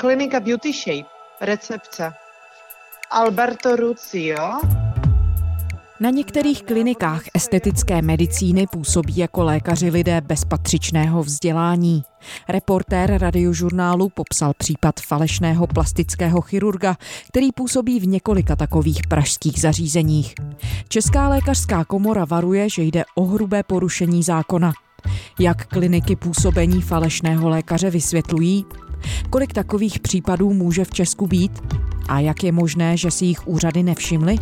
Klinika Beauty Shape, recepce. Alberto Rucio. Na některých klinikách estetické medicíny působí jako lékaři lidé bez patřičného vzdělání. Reportér radiožurnálu popsal případ falešného plastického chirurga, který působí v několika takových pražských zařízeních. Česká lékařská komora varuje, že jde o hrubé porušení zákona. Jak kliniky působení falešného lékaře vysvětlují? Kolik takových případů může v Česku být? A jak je možné, že si jich úřady nevšimly?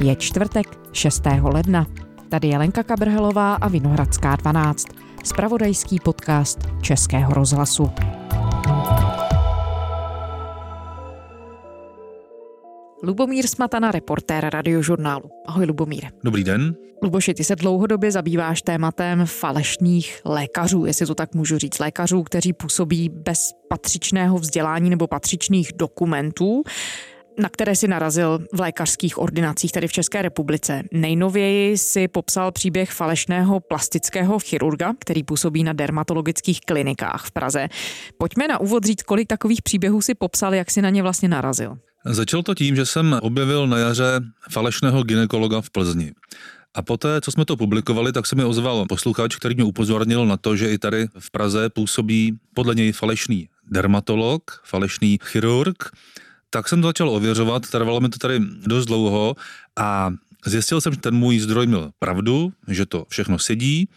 Je čtvrtek 6. ledna. Tady je Lenka Kabrhelová a Vinohradská 12. Spravodajský podcast Českého rozhlasu. Lubomír Smatana, reportér radiožurnálu. Ahoj Lubomíre. Dobrý den. Luboši, ty se dlouhodobě zabýváš tématem falešných lékařů, jestli to tak můžu říct, lékařů, kteří působí bez patřičného vzdělání nebo patřičných dokumentů na které si narazil v lékařských ordinacích tady v České republice. Nejnověji si popsal příběh falešného plastického chirurga, který působí na dermatologických klinikách v Praze. Pojďme na úvod říct, kolik takových příběhů si popsal, jak si na ně vlastně narazil. Začal to tím, že jsem objevil na jaře falešného ginekologa v Plzni. A poté, co jsme to publikovali, tak se mi ozval posluchač, který mě upozornil na to, že i tady v Praze působí podle něj falešný dermatolog, falešný chirurg, tak jsem to začal ověřovat, trvalo mi to tady dost dlouho a zjistil jsem, že ten můj zdroj měl pravdu, že to všechno sedí,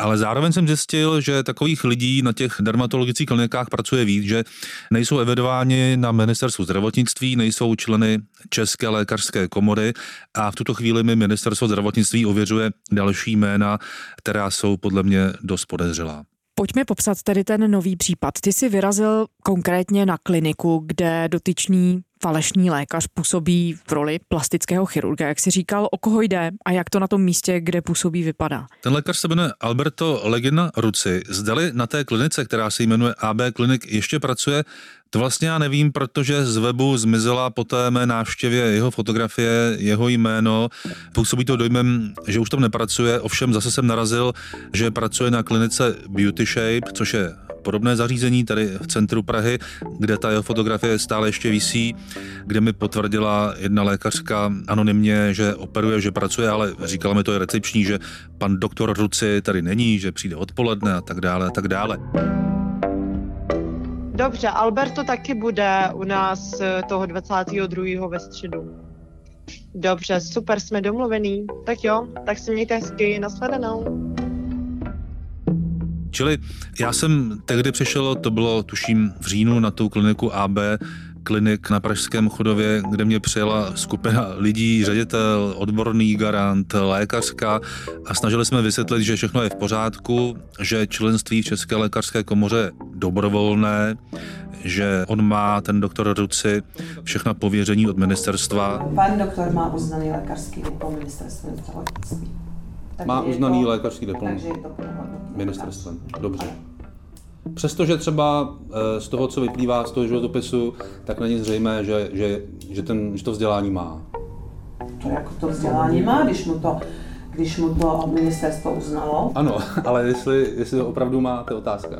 ale zároveň jsem zjistil, že takových lidí na těch dermatologických klinikách pracuje víc, že nejsou evidováni na ministerstvu zdravotnictví, nejsou členy České lékařské komory a v tuto chvíli mi ministerstvo zdravotnictví ověřuje další jména, která jsou podle mě dost podezřelá. Pojďme popsat tedy ten nový případ. Ty jsi vyrazil konkrétně na kliniku, kde dotyčný falešný lékař působí v roli plastického chirurga. Jak si říkal, o koho jde a jak to na tom místě, kde působí, vypadá? Ten lékař se jmenuje Alberto Legina Ruci. Zdali na té klinice, která se jmenuje AB Klinik, ještě pracuje, to vlastně já nevím, protože z webu zmizela po té mé návštěvě jeho fotografie, jeho jméno. Působí to dojmem, že už tam nepracuje, ovšem zase jsem narazil, že pracuje na klinice Beauty Shape, což je podobné zařízení tady v centru Prahy, kde ta jeho fotografie stále ještě visí, kde mi potvrdila jedna lékařka anonymně, že operuje, že pracuje, ale říkala mi to je recepční, že pan doktor Ruci tady není, že přijde odpoledne a tak dále a tak dále. Dobře, Alberto taky bude u nás eh, toho 22. ve středu. Dobře, super, jsme domluvený. Tak jo, tak si mějte hezky, nashledanou. Čili já jsem tehdy přišel, to bylo tuším v říjnu na tu kliniku AB, klinik na Pražském chodově, kde mě přijela skupina lidí, ředitel, odborný garant, lékařka a snažili jsme vysvětlit, že všechno je v pořádku, že členství v České lékařské komoře je dobrovolné, že on má, ten doktor Ruci, všechna pověření od ministerstva. Pan doktor má uznaný lékařský diplom ministerstvem zdravotnictví. Má uznaný to, lékařský diplom. Takže je to ministerstvem. Dobře. Přestože třeba eh, z toho, co vyplývá z toho životopisu, tak není zřejmé, že, že, že, ten, že to vzdělání má. To jako to vzdělání má, když mu to, když mu to ministerstvo uznalo. Ano, ale jestli, jestli to opravdu má, to je otázka.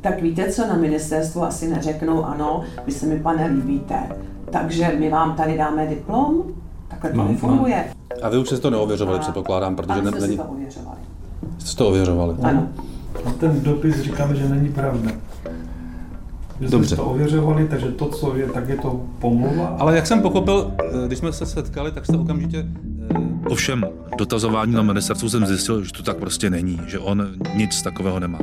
Tak víte co, na ministerstvu asi neřeknou ano, vy se mi pane líbíte, takže my vám tady dáme diplom, takhle to nefunguje. A vy už jste to neověřovali, a, předpokládám, protože ne, není... to ověřovali. Jste to ověřovali? Ano. A ten dopis říkáme, že není pravda. Že Dobře. jsme to ověřovali, takže to, co je, tak je to pomluva. Ale jak jsem pochopil, eh, když jsme se setkali, tak jste okamžitě... Eh, Ovšem, dotazování na ministerstvu jsem zjistil, že to tak prostě není, že on nic takového nemá.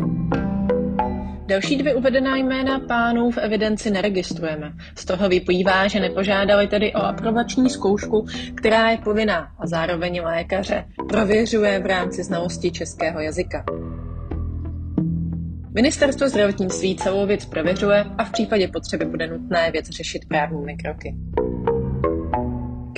Další dvě uvedená jména pánů v evidenci neregistrujeme. Z toho vyplývá, že nepožádali tedy o aprobační zkoušku, která je povinná a zároveň lékaře prověřuje v rámci znalosti českého jazyka. Ministerstvo zdravotnictví celou věc prověřuje a v případě potřeby bude nutné věc řešit právními kroky.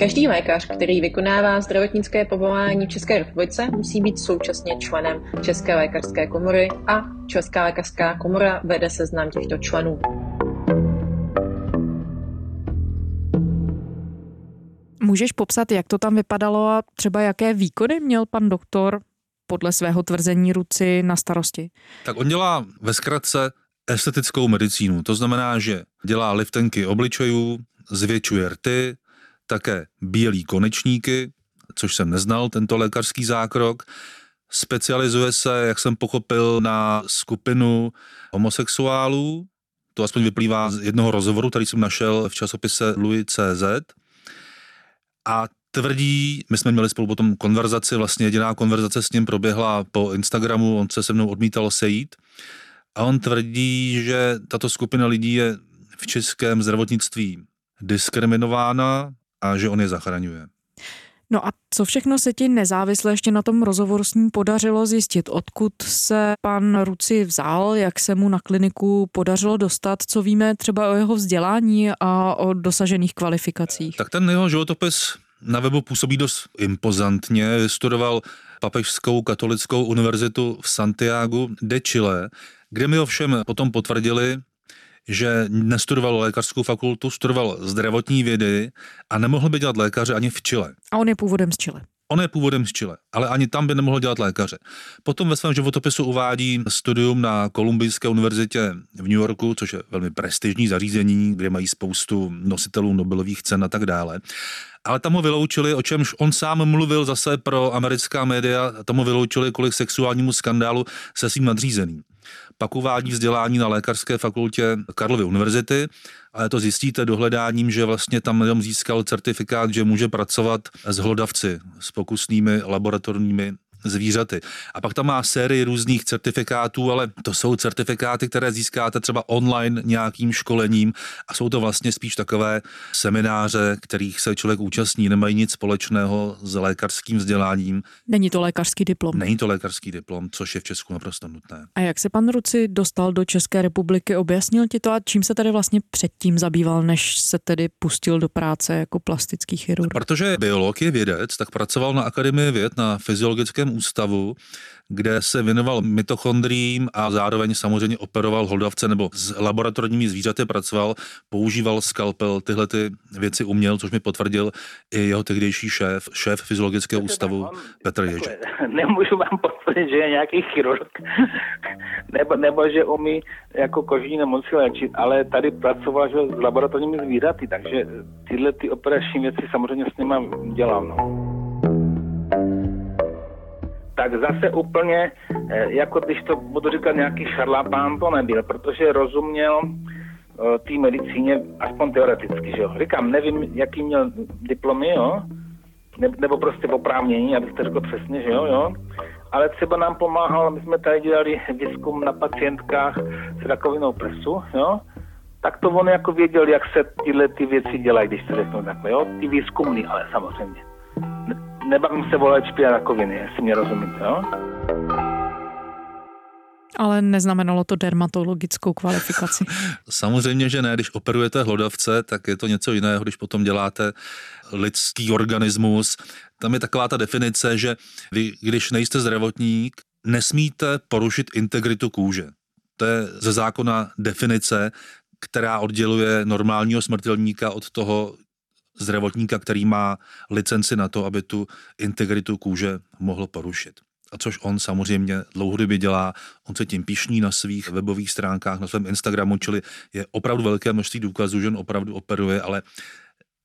Každý lékař, který vykonává zdravotnické povolání v České republice, musí být současně členem České lékařské komory a Česká lékařská komora vede seznam těchto členů. Můžeš popsat, jak to tam vypadalo a třeba jaké výkony měl pan doktor podle svého tvrzení ruci na starosti? Tak on dělá ve zkratce estetickou medicínu. To znamená, že dělá liftenky obličejů, zvětšuje rty, také bílý konečníky, což jsem neznal, tento lékařský zákrok. Specializuje se, jak jsem pochopil, na skupinu homosexuálů, to aspoň vyplývá z jednoho rozhovoru, který jsem našel v časopise Louis.cz. A tvrdí, my jsme měli spolu potom konverzaci, vlastně jediná konverzace s ním proběhla po Instagramu, on se se mnou odmítal sejít. A on tvrdí, že tato skupina lidí je v českém zdravotnictví diskriminována a že on je zachraňuje. No a co všechno se ti nezávisle ještě na tom rozhovoru s ním podařilo zjistit? Odkud se pan Ruci vzal, jak se mu na kliniku podařilo dostat, co víme třeba o jeho vzdělání a o dosažených kvalifikacích? Tak ten jeho životopis na webu působí dost impozantně. Studoval Papežskou katolickou univerzitu v Santiago de Chile, kde mi ovšem potom potvrdili, že nestudoval lékařskou fakultu, studoval zdravotní vědy a nemohl by dělat lékaře ani v Chile. A on je původem z Chile. On je původem z Chile, ale ani tam by nemohl dělat lékaře. Potom ve svém životopisu uvádí studium na Kolumbijské univerzitě v New Yorku, což je velmi prestižní zařízení, kde mají spoustu nositelů Nobelových cen a tak dále. Ale tam ho vyloučili, o čemž on sám mluvil zase pro americká média, tam ho vyloučili kvůli sexuálnímu skandálu se svým nadřízeným pak uvádí vzdělání na lékařské fakultě Karlovy univerzity, ale to zjistíte dohledáním, že vlastně tam jenom získal certifikát, že může pracovat s hlodavci, s pokusnými laboratorními zvířaty. A pak tam má sérii různých certifikátů, ale to jsou certifikáty, které získáte třeba online nějakým školením a jsou to vlastně spíš takové semináře, kterých se člověk účastní, nemají nic společného s lékařským vzděláním. Není to lékařský diplom. Není to lékařský diplom, což je v Česku naprosto nutné. A jak se pan Ruci dostal do České republiky, objasnil ti to a čím se tady vlastně předtím zabýval, než se tedy pustil do práce jako plastický chirurg? Protože biolog je vědec, tak pracoval na Akademii věd na fyziologickém ústavu, kde se věnoval mitochondriím a zároveň samozřejmě operoval hlodavce nebo s laboratorními zvířaty pracoval, používal skalpel, tyhle ty věci uměl, což mi potvrdil i jeho tehdejší šéf, šéf fyziologického ústavu Petr Ježek. Nemůžu vám potvrdit, že je nějaký chirurg, nebo, nebo že umí jako kožní nemoci léčit, ale tady pracoval že, s laboratorními zvířaty, takže tyhle ty operační věci samozřejmě s nimi dělám. No tak zase úplně, eh, jako když to budu říkat nějaký šarlapán, to nebyl, protože rozuměl eh, té medicíně aspoň teoreticky, že jo. Říkám, nevím, jaký měl diplomy, jo, ne, nebo prostě oprávnění, abych to řekl přesně, že jo, jo. Ale třeba nám pomáhal, my jsme tady dělali výzkum na pacientkách s rakovinou prsu, jo, tak to on jako věděl, jak se tyhle ty věci dělají, když to řeknu takhle, jo, ty výzkumný, ale samozřejmě nebavím se o léčbě rakoviny, jestli mě rozumíte, jo? Ale neznamenalo to dermatologickou kvalifikaci. Samozřejmě, že ne. Když operujete hlodavce, tak je to něco jiného, když potom děláte lidský organismus. Tam je taková ta definice, že vy, když nejste zdravotník, nesmíte porušit integritu kůže. To je ze zákona definice, která odděluje normálního smrtelníka od toho zdravotníka, který má licenci na to, aby tu integritu kůže mohl porušit. A což on samozřejmě dlouhodobě dělá, on se tím pišní na svých webových stránkách, na svém Instagramu, čili je opravdu velké množství důkazů, že on opravdu operuje, ale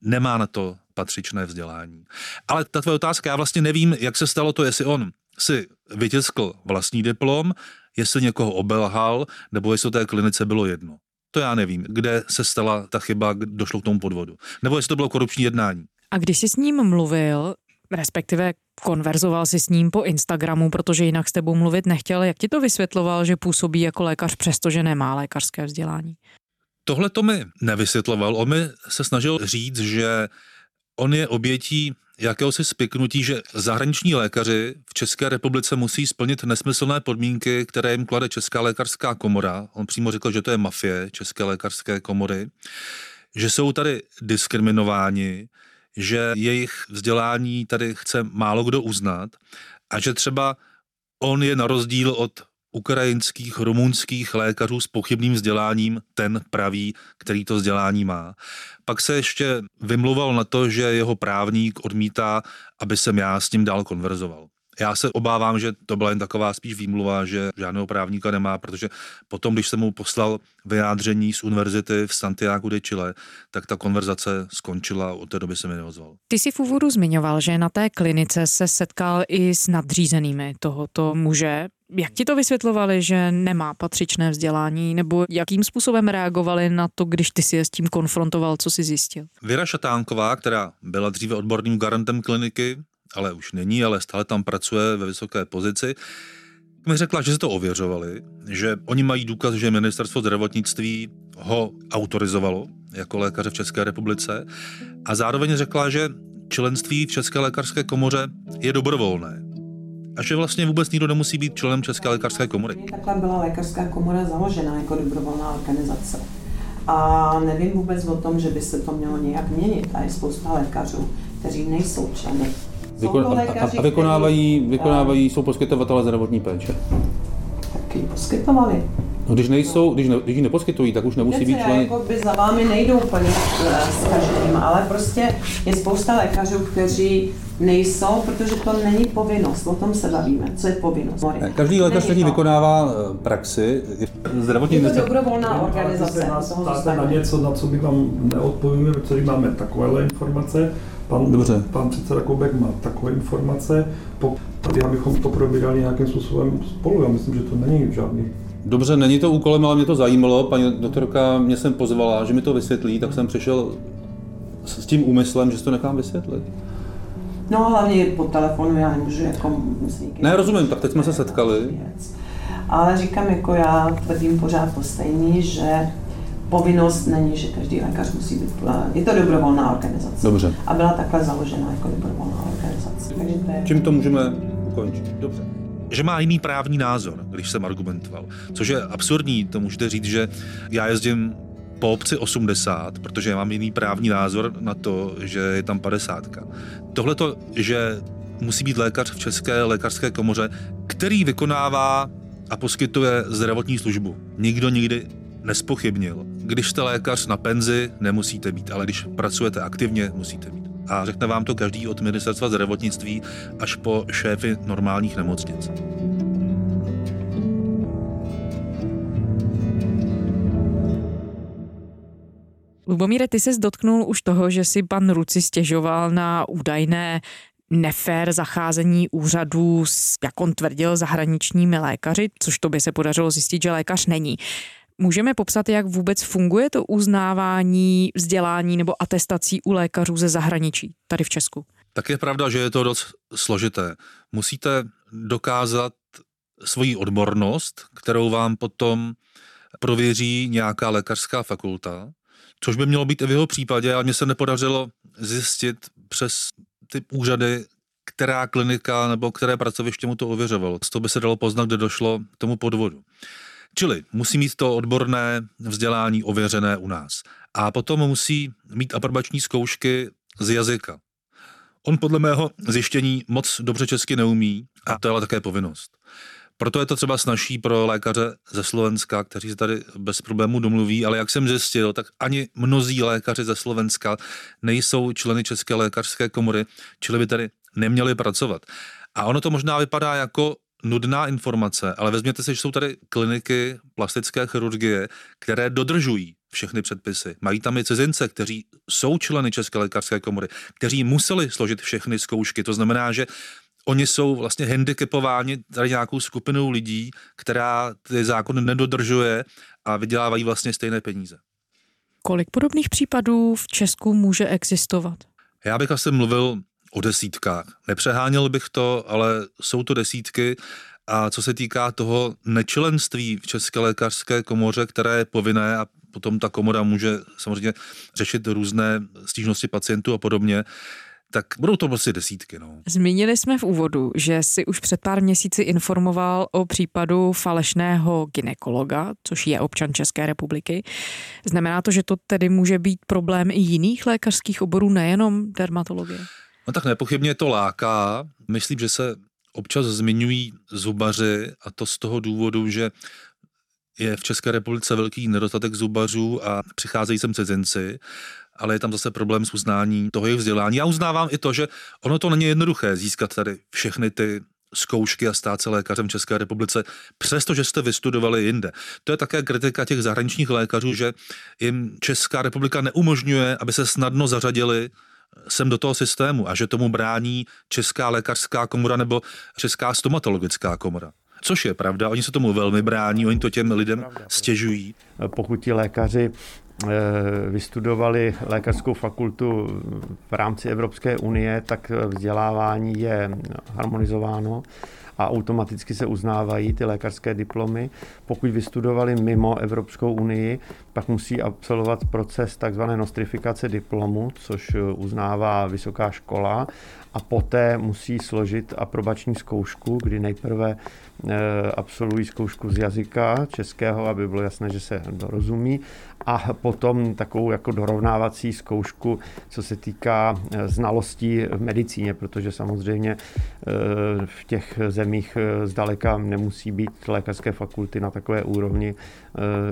nemá na to patřičné vzdělání. Ale ta tvoje otázka, já vlastně nevím, jak se stalo to, jestli on si vytiskl vlastní diplom, jestli někoho obelhal, nebo jestli to té klinice bylo jedno to já nevím, kde se stala ta chyba, došlo k tomu podvodu. Nebo jestli to bylo korupční jednání. A když jsi s ním mluvil, respektive konverzoval si s ním po Instagramu, protože jinak s tebou mluvit nechtěl, jak ti to vysvětloval, že působí jako lékař, přestože nemá lékařské vzdělání? Tohle to mi nevysvětloval. On mi se snažil říct, že on je obětí jakéhosi spiknutí, že zahraniční lékaři v České republice musí splnit nesmyslné podmínky, které jim klade Česká lékařská komora. On přímo řekl, že to je mafie České lékařské komory, že jsou tady diskriminováni, že jejich vzdělání tady chce málo kdo uznat a že třeba on je na rozdíl od ukrajinských, rumunských lékařů s pochybným vzděláním ten pravý, který to vzdělání má. Pak se ještě vymluval na to, že jeho právník odmítá, aby jsem já s ním dál konverzoval. Já se obávám, že to byla jen taková spíš výmluva, že žádného právníka nemá, protože potom, když jsem mu poslal vyjádření z univerzity v Santiago de Chile, tak ta konverzace skončila, od té doby se mi neozval. Ty jsi v úvodu zmiňoval, že na té klinice se setkal i s nadřízenými tohoto muže. Jak ti to vysvětlovali, že nemá patřičné vzdělání, nebo jakým způsobem reagovali na to, když ty si je s tím konfrontoval, co si zjistil? Věra Šatánková, která byla dříve odborným garantem kliniky, ale už není, ale stále tam pracuje ve vysoké pozici, mi řekla, že se to ověřovali, že oni mají důkaz, že ministerstvo zdravotnictví ho autorizovalo jako lékaře v České republice a zároveň řekla, že členství v České lékařské komoře je dobrovolné. A že vlastně vůbec nikdo nemusí být členem České lékařské komory. Takhle byla lékařská komora založena jako dobrovolná organizace. A nevím vůbec o tom, že by se to mělo nějak měnit. A je spousta lékařů, kteří nejsou členy Vykon, a, a vykonávají, vykonávají, jsou poskytovatele zdravotní péče. Taky poskytovali. No, když nejsou, když, ne, když ji neposkytují, tak už nemusí být členy. Jako by za vámi nejdou úplně eh, s každým, ale prostě je spousta lékařů, kteří nejsou, protože to není povinnost, o tom se bavíme, co je povinnost. Každý lékař, který vykonává eh, praxi, zdravotní je to dobrovolná organizace. Ptáte na něco, na co my vám neodpovíme, protože máme takovéhle informace, Pan, Dobře. pan předseda Koubek má takové informace, tady abychom to probírali nějakým způsobem spolu. Já myslím, že to není žádný Dobře, není to úkolem, ale mě to zajímalo. Paní doktorka mě jsem pozvala, že mi to vysvětlí, tak jsem přišel s tím úmyslem, že si to nechám vysvětlit. No hlavně po telefonu já nemůžu jako Ne, rozumím, tak teď jsme se setkali. Ale říkám, jako já tvrdím pořád to stejný, že povinnost není, že každý lékař musí být, je to dobrovolná organizace. Dobře. A byla takhle založena jako dobrovolná organizace. Takže to je... Čím to můžeme ukončit? Dobře že má jiný právní názor, když jsem argumentoval. Což je absurdní, to můžete říct, že já jezdím po obci 80, protože já mám jiný právní názor na to, že je tam 50. Tohle to, že musí být lékař v České lékařské komoře, který vykonává a poskytuje zdravotní službu. Nikdo nikdy nespochybnil. Když jste lékař na penzi, nemusíte být, ale když pracujete aktivně, musíte být. A řekne vám to každý od ministerstva zdravotnictví až po šéfy normálních nemocnic. Lubomíre, ty se dotknul už toho, že si pan Ruci stěžoval na údajné nefér zacházení úřadů s, jak on tvrdil, zahraničními lékaři, což to by se podařilo zjistit, že lékař není. Můžeme popsat, jak vůbec funguje to uznávání vzdělání nebo atestací u lékařů ze zahraničí tady v Česku? Tak je pravda, že je to dost složité. Musíte dokázat svoji odbornost, kterou vám potom prověří nějaká lékařská fakulta, což by mělo být i v jeho případě, ale mně se nepodařilo zjistit přes ty úřady, která klinika nebo které pracoviště mu to ověřovalo. Z toho by se dalo poznat, kde došlo k tomu podvodu. Čili musí mít to odborné vzdělání ověřené u nás. A potom musí mít aprobační zkoušky z jazyka. On podle mého zjištění moc dobře česky neumí a to je ale také povinnost. Proto je to třeba snažší pro lékaře ze Slovenska, kteří se tady bez problémů domluví, ale jak jsem zjistil, tak ani mnozí lékaři ze Slovenska nejsou členy České lékařské komory, čili by tady neměli pracovat. A ono to možná vypadá jako nudná informace, ale vezměte si, že jsou tady kliniky plastické chirurgie, které dodržují všechny předpisy. Mají tam i cizince, kteří jsou členy České lékařské komory, kteří museli složit všechny zkoušky. To znamená, že oni jsou vlastně handicapováni tady nějakou skupinou lidí, která ty zákony nedodržuje a vydělávají vlastně stejné peníze. Kolik podobných případů v Česku může existovat? Já bych asi mluvil o desítkách. Nepřeháněl bych to, ale jsou to desítky. A co se týká toho nečlenství v České lékařské komoře, které je povinné a potom ta komora může samozřejmě řešit různé stížnosti pacientů a podobně, tak budou to prostě desítky. No. Zmínili jsme v úvodu, že si už před pár měsíci informoval o případu falešného ginekologa, což je občan České republiky. Znamená to, že to tedy může být problém i jiných lékařských oborů, nejenom dermatologie? No tak nepochybně to láká. Myslím, že se občas zmiňují zubaři a to z toho důvodu, že je v České republice velký nedostatek zubařů a přicházejí sem cizinci, ale je tam zase problém s uznáním toho jejich vzdělání. Já uznávám i to, že ono to není jednoduché získat tady všechny ty zkoušky a stát se lékařem v České republice, přestože jste vystudovali jinde. To je také kritika těch zahraničních lékařů, že jim Česká republika neumožňuje, aby se snadno zařadili sem do toho systému a že tomu brání Česká lékařská komora nebo Česká stomatologická komora. Což je pravda, oni se tomu velmi brání, oni to těm lidem stěžují. Pokud ti lékaři eh, vystudovali lékařskou fakultu v rámci Evropské unie, tak vzdělávání je harmonizováno a automaticky se uznávají ty lékařské diplomy. Pokud vystudovali mimo Evropskou unii, pak musí absolvovat proces tzv. nostrifikace diplomu, což uznává vysoká škola a poté musí složit aprobační zkoušku, kdy nejprve eh, absolvují zkoušku z jazyka českého, aby bylo jasné, že se dorozumí, a potom takovou jako dorovnávací zkoušku, co se týká eh, znalostí v medicíně, protože samozřejmě eh, v těch zemích zdaleka nemusí být lékařské fakulty na takové úrovni,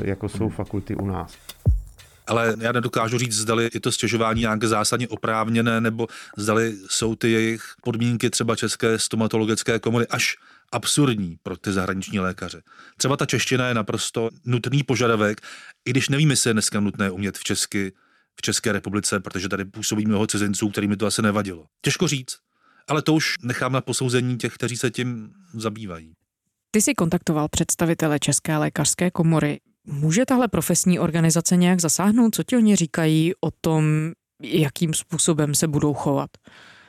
jako jsou fakulty u nás ale já nedokážu říct, zdali je to stěžování nějaké zásadně oprávněné, nebo zdali jsou ty jejich podmínky třeba České stomatologické komory až absurdní pro ty zahraniční lékaře. Třeba ta čeština je naprosto nutný požadavek, i když nevím, jestli je dneska nutné umět v Česky, v České republice, protože tady působí mnoho cizinců, kterými to asi nevadilo. Těžko říct, ale to už nechám na posouzení těch, kteří se tím zabývají. Ty jsi kontaktoval představitele České lékařské komory. Může tahle profesní organizace nějak zasáhnout? Co ti oni říkají o tom, jakým způsobem se budou chovat?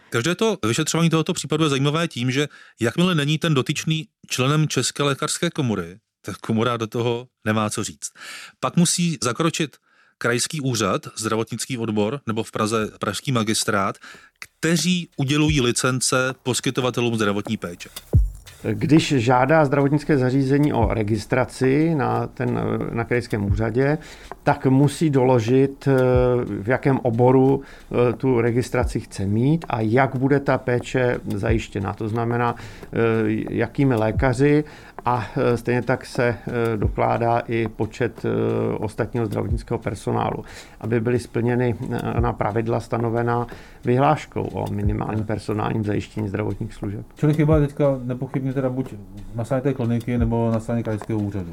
Každé to vyšetřování tohoto případu je zajímavé tím, že jakmile není ten dotyčný členem České lékařské komory, tak komora do toho nemá co říct. Pak musí zakročit krajský úřad, zdravotnický odbor nebo v Praze pražský magistrát, kteří udělují licence poskytovatelům zdravotní péče. Když žádá zdravotnické zařízení o registraci na, ten, na krajském úřadě, tak musí doložit, eh, v jakém oboru eh, tu registraci chce mít a jak bude ta péče zajištěna. To znamená, eh, jakými lékaři a stejně tak se dokládá i počet ostatního zdravotnického personálu, aby byly splněny na pravidla stanovená vyhláškou o minimálním personálním zajištění zdravotních služeb. Čili chyba teďka nepochybně teda buď na straně té kliniky nebo na straně krajského úřadu.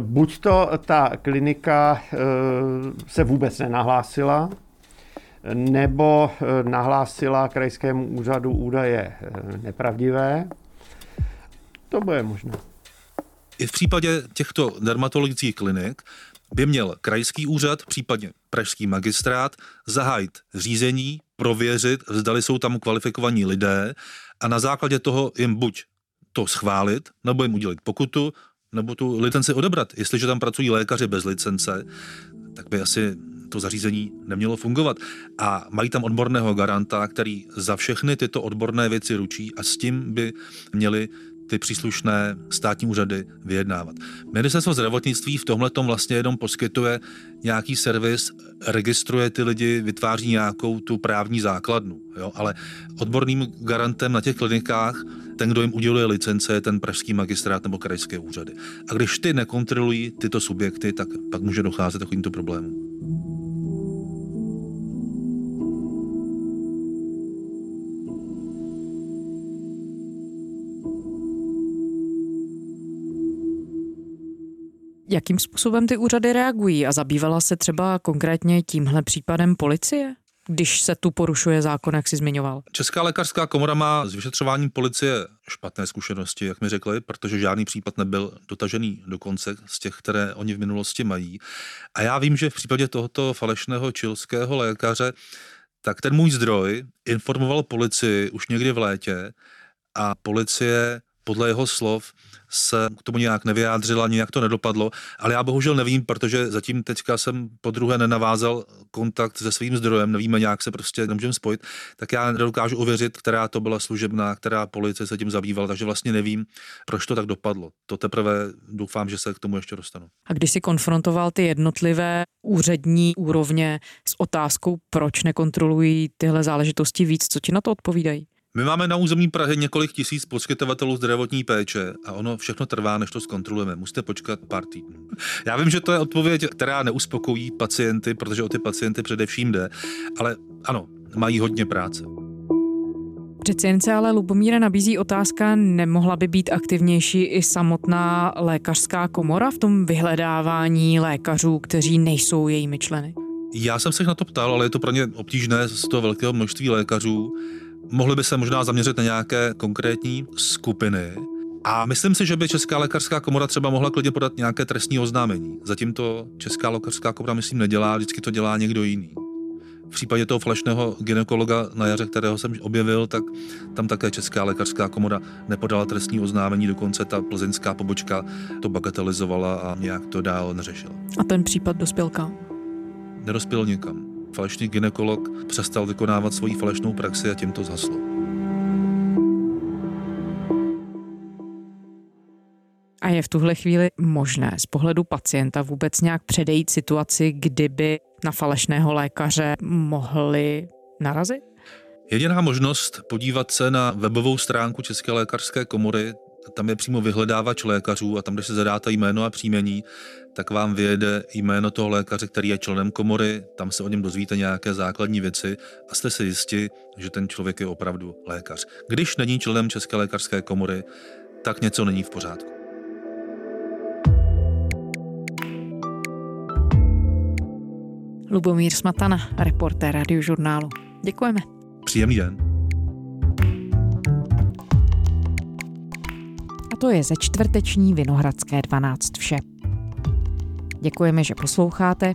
Buď to ta klinika se vůbec nenahlásila, nebo nahlásila krajskému úřadu údaje nepravdivé. To bude možné. I v případě těchto dermatologických klinik by měl krajský úřad, případně pražský magistrát, zahájit řízení, prověřit, zdali jsou tam kvalifikovaní lidé a na základě toho jim buď to schválit, nebo jim udělit pokutu, nebo tu licenci odebrat. Jestliže tam pracují lékaři bez licence, tak by asi to zařízení nemělo fungovat. A mají tam odborného garanta, který za všechny tyto odborné věci ručí a s tím by měli ty příslušné státní úřady vyjednávat. Ministerstvo zdravotnictví v tomhle vlastně jenom poskytuje nějaký servis, registruje ty lidi, vytváří nějakou tu právní základnu. Jo? Ale odborným garantem na těch klinikách, ten, kdo jim uděluje licence, je ten pražský magistrát nebo krajské úřady. A když ty nekontrolují tyto subjekty, tak pak může docházet takovýmto problémům. Jakým způsobem ty úřady reagují a zabývala se třeba konkrétně tímhle případem policie? když se tu porušuje zákon, jak jsi zmiňoval? Česká lékařská komora má s vyšetřováním policie špatné zkušenosti, jak mi řekli, protože žádný případ nebyl dotažený do konce z těch, které oni v minulosti mají. A já vím, že v případě tohoto falešného čilského lékaře, tak ten můj zdroj informoval policii už někdy v létě a policie podle jeho slov se k tomu nějak nevyjádřila, nějak to nedopadlo, ale já bohužel nevím, protože zatím teďka jsem po druhé nenavázal kontakt se svým zdrojem, nevíme, nějak se prostě nemůžeme spojit, tak já nedokážu uvěřit, která to byla služebná, která policie se tím zabývala, takže vlastně nevím, proč to tak dopadlo. To teprve doufám, že se k tomu ještě dostanu. A když si konfrontoval ty jednotlivé úřední úrovně s otázkou, proč nekontrolují tyhle záležitosti víc, co ti na to odpovídají? My máme na území Prahy několik tisíc poskytovatelů zdravotní péče a ono všechno trvá, než to zkontrolujeme. Musíte počkat pár týdnů. Já vím, že to je odpověď, která neuspokojí pacienty, protože o ty pacienty především jde, ale ano, mají hodně práce. Přeci jen se ale Lubomíra nabízí otázka, nemohla by být aktivnější i samotná lékařská komora v tom vyhledávání lékařů, kteří nejsou jejími členy? Já jsem se na to ptal, ale je to pro ně obtížné z toho velkého množství lékařů. Mohli by se možná zaměřit na nějaké konkrétní skupiny. A myslím si, že by Česká lékařská komora třeba mohla klidně podat nějaké trestní oznámení. Zatím to Česká lékařská komora, myslím, nedělá, vždycky to dělá někdo jiný. V případě toho falešného ginekologa na jaře, kterého jsem objevil, tak tam také Česká lékařská komora nepodala trestní oznámení, dokonce ta plzeňská pobočka to bagatelizovala a nějak to dál neřešila. A ten případ dospěl kam? Nedospěl nikam. Falešný ginekolog přestal vykonávat svoji falešnou praxi a tím to zhaslo. A je v tuhle chvíli možné z pohledu pacienta vůbec nějak předejít situaci, kdyby na falešného lékaře mohli narazit? Jediná možnost podívat se na webovou stránku České lékařské komory, tam je přímo vyhledávač lékařů a tam, když se zadáte jméno a příjmení, tak vám vyjede jméno toho lékaře, který je členem komory, tam se o něm dozvíte nějaké základní věci a jste si jisti, že ten člověk je opravdu lékař. Když není členem České lékařské komory, tak něco není v pořádku. Lubomír Smatana, reportér radiožurnálu. Děkujeme. Příjemný den. To je ze čtvrteční Vinohradské 12 vše. Děkujeme, že posloucháte.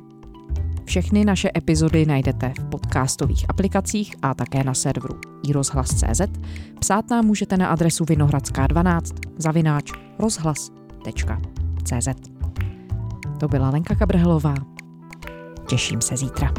Všechny naše epizody najdete v podcastových aplikacích a také na serveru iRozhlas.cz. Psát nám můžete na adresu vinohradská12 zavináč rozhlas.cz. To byla Lenka Kabrhelová. Těším se zítra.